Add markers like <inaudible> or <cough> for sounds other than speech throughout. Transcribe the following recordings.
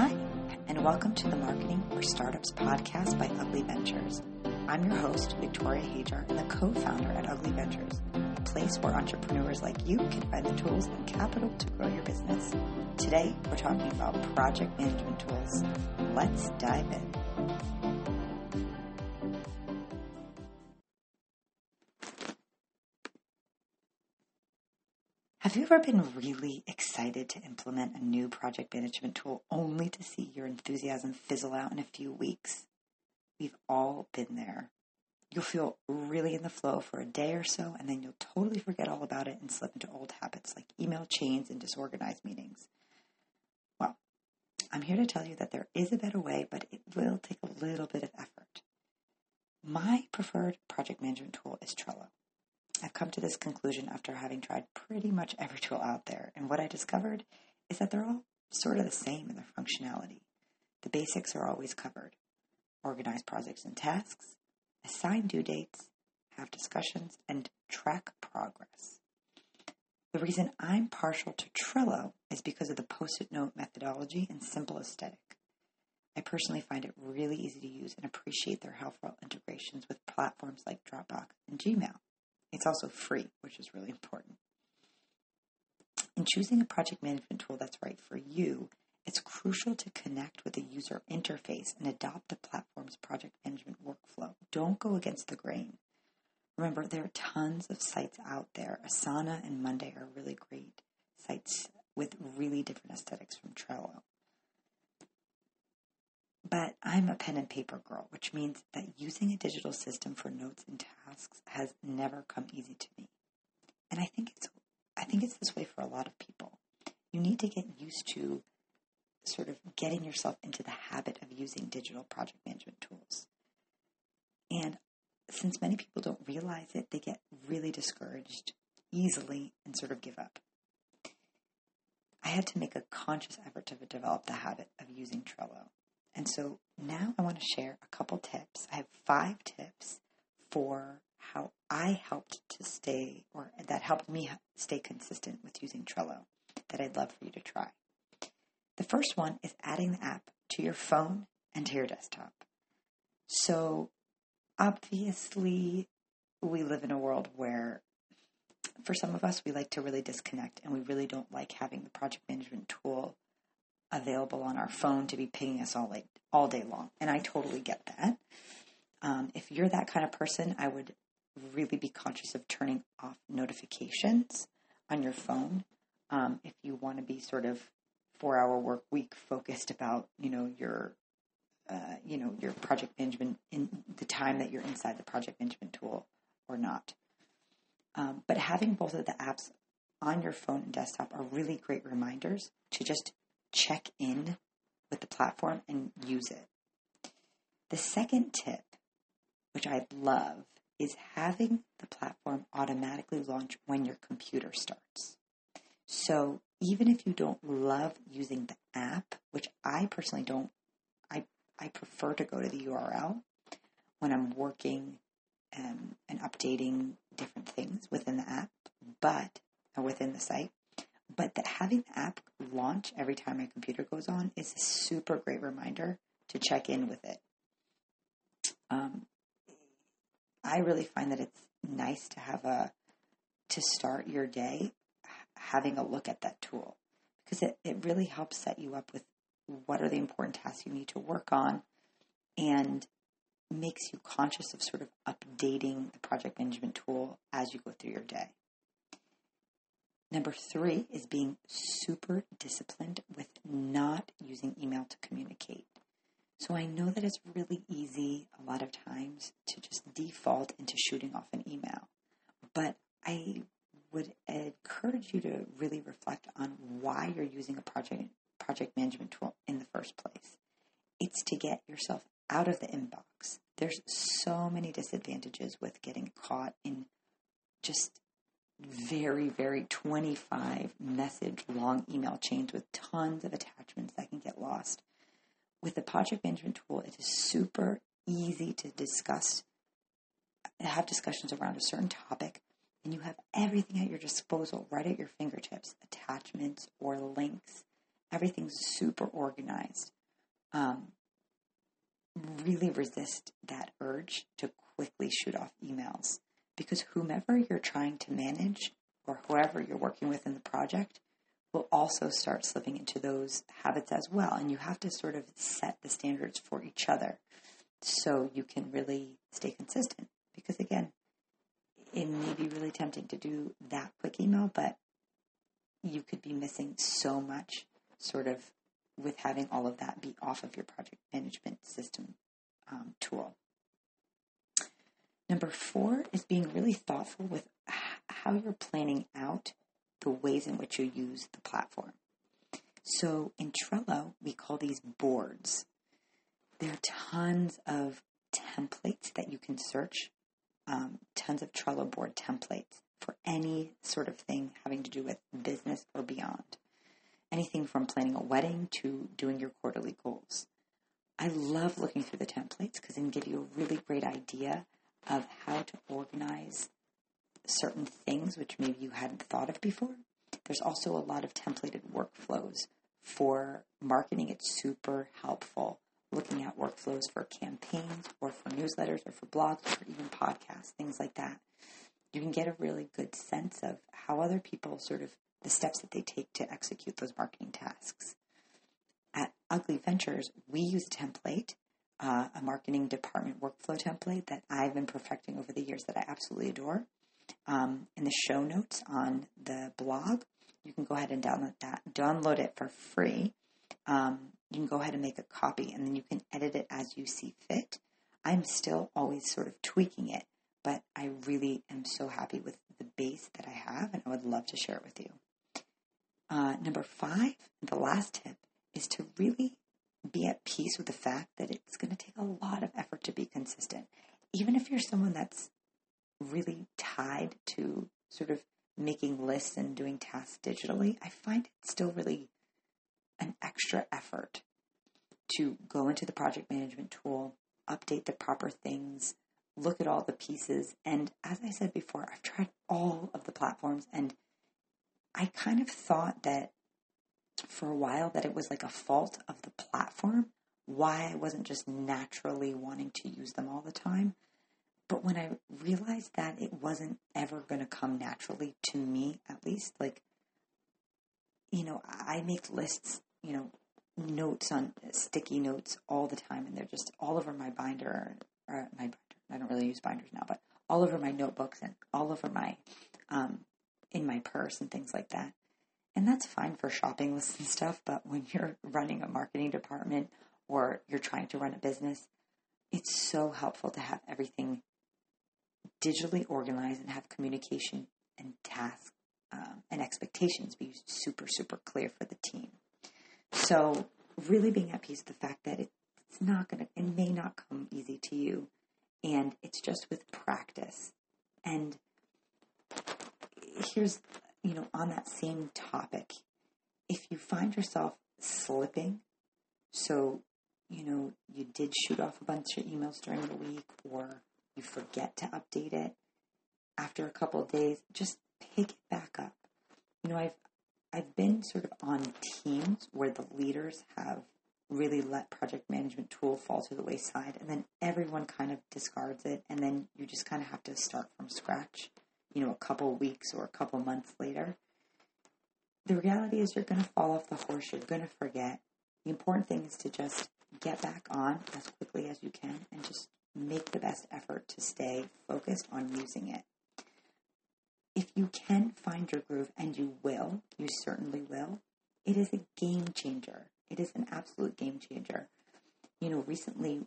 Hi, and welcome to the Marketing for Startups podcast by Ugly Ventures. I'm your host, Victoria and the co founder at Ugly Ventures, a place where entrepreneurs like you can find the tools and capital to grow your business. Today, we're talking about project management tools. Let's dive in. Have you ever been really excited to implement a new project management tool only to see your enthusiasm fizzle out in a few weeks? We've all been there. You'll feel really in the flow for a day or so, and then you'll totally forget all about it and slip into old habits like email chains and disorganized meetings. Well, I'm here to tell you that there is a better way, but it will take a little bit of effort. My preferred project management tool is Trello. I've come to this conclusion after having tried pretty much every tool out there, and what I discovered is that they're all sort of the same in their functionality. The basics are always covered organize projects and tasks, assign due dates, have discussions, and track progress. The reason I'm partial to Trello is because of the post it note methodology and simple aesthetic. I personally find it really easy to use and appreciate their helpful integrations with platforms like Dropbox and Gmail. It's also free, which is really important. In choosing a project management tool that's right for you, it's crucial to connect with the user interface and adopt the platform's project management workflow. Don't go against the grain. Remember, there are tons of sites out there. Asana and Monday are really great sites with really different aesthetics from Trello. But I'm a pen and paper girl, which means that using a digital system for notes and tasks has never come easy to me. And I think it's I think it's this way for a lot of people. You need to get used to sort of getting yourself into the habit of using digital project management tools. And since many people don't realize it, they get really discouraged easily and sort of give up. I had to make a conscious effort to develop the habit of using Trello. And so now I want to share a couple tips. I have five tips for how I helped to stay, or that helped me stay consistent with using Trello that I'd love for you to try. The first one is adding the app to your phone and to your desktop. So, obviously, we live in a world where, for some of us, we like to really disconnect and we really don't like having the project management tool available on our phone to be pinging us all like all day long. And I totally get that. Um, if you're that kind of person, I would really be conscious of turning off notifications on your phone. Um, if you want to be sort of four hour work week focused about, you know, your, uh, you know, your project management in the time that you're inside the project management tool or not. Um, but having both of the apps on your phone and desktop are really great reminders to just check in with the platform and use it. The second tip, which I love, is having the platform automatically launch when your computer starts. So even if you don't love using the app, which I personally don't, I, I prefer to go to the URL when I'm working um, and updating different things within the app, but or within the site. But that having the app launch every time my computer goes on is a super great reminder to check in with it. Um, I really find that it's nice to have a to start your day having a look at that tool because it, it really helps set you up with what are the important tasks you need to work on and makes you conscious of sort of updating the project management tool as you go through your day. Number three is being super disciplined with not using email to communicate. So I know that it's really easy a lot of times to just default into shooting off an email. But I would encourage you to really reflect on why you're using a project project management tool in the first place. It's to get yourself out of the inbox. There's so many disadvantages with getting caught in very, very 25 message long email chains with tons of attachments that can get lost. With the project management tool, it is super easy to discuss, have discussions around a certain topic, and you have everything at your disposal right at your fingertips attachments or links everything's super organized. Um, really resist that urge to quickly shoot off emails because whomever you're trying to manage whoever you're working with in the project will also start slipping into those habits as well. And you have to sort of set the standards for each other so you can really stay consistent. Because again, it may be really tempting to do that quick email, but you could be missing so much sort of with having all of that be off of your project management system um, tool. Number four is being really thoughtful with how you're planning out the ways in which you use the platform. So in Trello, we call these boards. There are tons of templates that you can search, um, tons of Trello board templates for any sort of thing having to do with business or beyond. Anything from planning a wedding to doing your quarterly goals. I love looking through the templates because they can give you a really great idea of how to organize certain things which maybe you hadn't thought of before. There's also a lot of templated workflows for marketing. It's super helpful looking at workflows for campaigns or for newsletters or for blogs or even podcasts, things like that. You can get a really good sense of how other people sort of the steps that they take to execute those marketing tasks. At Ugly Ventures, we use a template, uh, a marketing department workflow template that I've been perfecting over the years that I absolutely adore um, in the show notes on the blog. You can go ahead and download that. Download it for free. Um, you can go ahead and make a copy, and then you can edit it as you see fit. I'm still always sort of tweaking it, but I really am so happy with the base that I have, and I would love to share it with you. Uh, number five, the last tip, is to really be at peace with the fact that it's going to take a lot of effort to be consistent. Even if you're someone that's really tied to sort of making lists and doing tasks digitally, I find it still really an extra effort to go into the project management tool, update the proper things, look at all the pieces. And as I said before, I've tried all of the platforms and I kind of thought that for a while that it was like a fault of the platform why I wasn't just naturally wanting to use them all the time. But when I realized that it wasn't ever going to come naturally to me, at least, like, you know, I make lists, you know, notes on sticky notes all the time, and they're just all over my binder, or my binder. I don't really use binders now, but all over my notebooks and all over my, um, in my purse and things like that. And that's fine for shopping <laughs> lists and stuff, but when you're running a marketing department or you're trying to run a business, it's so helpful to have everything digitally organized and have communication and tasks um, and expectations be super, super clear for the team. So, really being at peace with the fact that it's not going to, it may not come easy to you, and it's just with practice. And here's, you know, on that same topic, if you find yourself slipping, so, you know, you did shoot off a bunch of emails during the week, or you forget to update it after a couple days, just pick it back up. You know, I've I've been sort of on teams where the leaders have really let project management tool fall to the wayside and then everyone kind of discards it and then you just kind of have to start from scratch, you know, a couple weeks or a couple months later. The reality is you're going to fall off the horse, you're going to forget. The important thing is to just get back on as quickly as you can and just make the best effort to stay focused on using it. If you can find your groove, and you will, you certainly will, it is a game changer. It is an absolute game changer. You know, recently,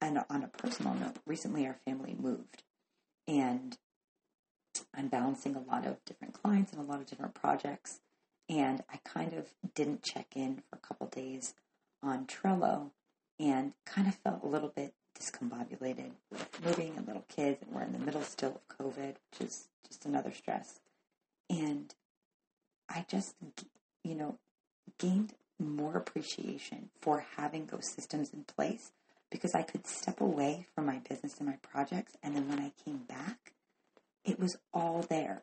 and on a personal note, recently our family moved, and I'm balancing a lot of different clients and a lot of different projects. And I kind of didn't check in for a couple days on Trello and kind of felt a little bit discombobulated with moving and little kids, and we're in the middle still of COVID, which is just another stress. And I just, you know, gained more appreciation for having those systems in place because I could step away from my business and my projects, and then when I came back, it was all there.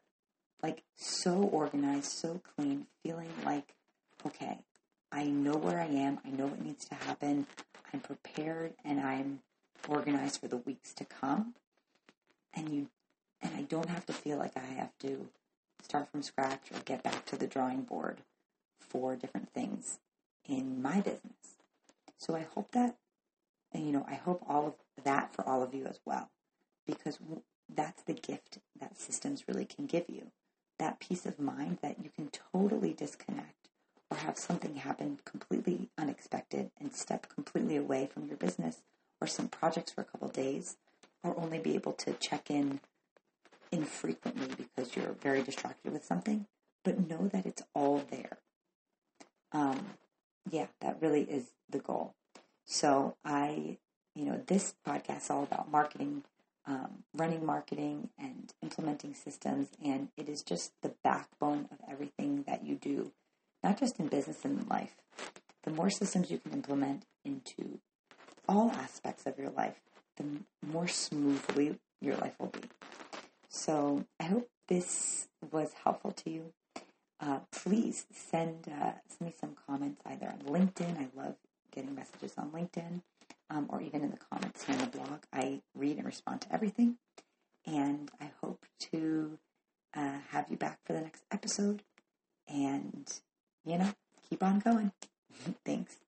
Like so organized, so clean, feeling like, okay, I know where I am. I know what needs to happen. I'm prepared and I'm organized for the weeks to come. And you and I don't have to feel like I have to start from scratch or get back to the drawing board for different things in my business. So I hope that and you know, I hope all of that for all of you as well because that's the gift that systems really can give you. That peace of mind that you can totally disconnect or have something happen completely unexpected and step completely away from your business or some projects for a couple days or only be able to check in infrequently because you're very distracted with something, but know that it's all there. Um, yeah, that really is the goal. So I, you know, this podcast is all about marketing, um, running marketing and implementing systems, and it is just the backbone of everything that you do, not just in business and in life. The more systems you can implement into all aspects of your life, the more smoothly your life will be. So I hope this was helpful to you. Uh, please send, uh, send me some comments either on LinkedIn. I love getting messages on LinkedIn um, or even in the comments here on the blog. I read and respond to everything. And I hope to uh, have you back for the next episode. And, you know, keep on going. <laughs> Thanks.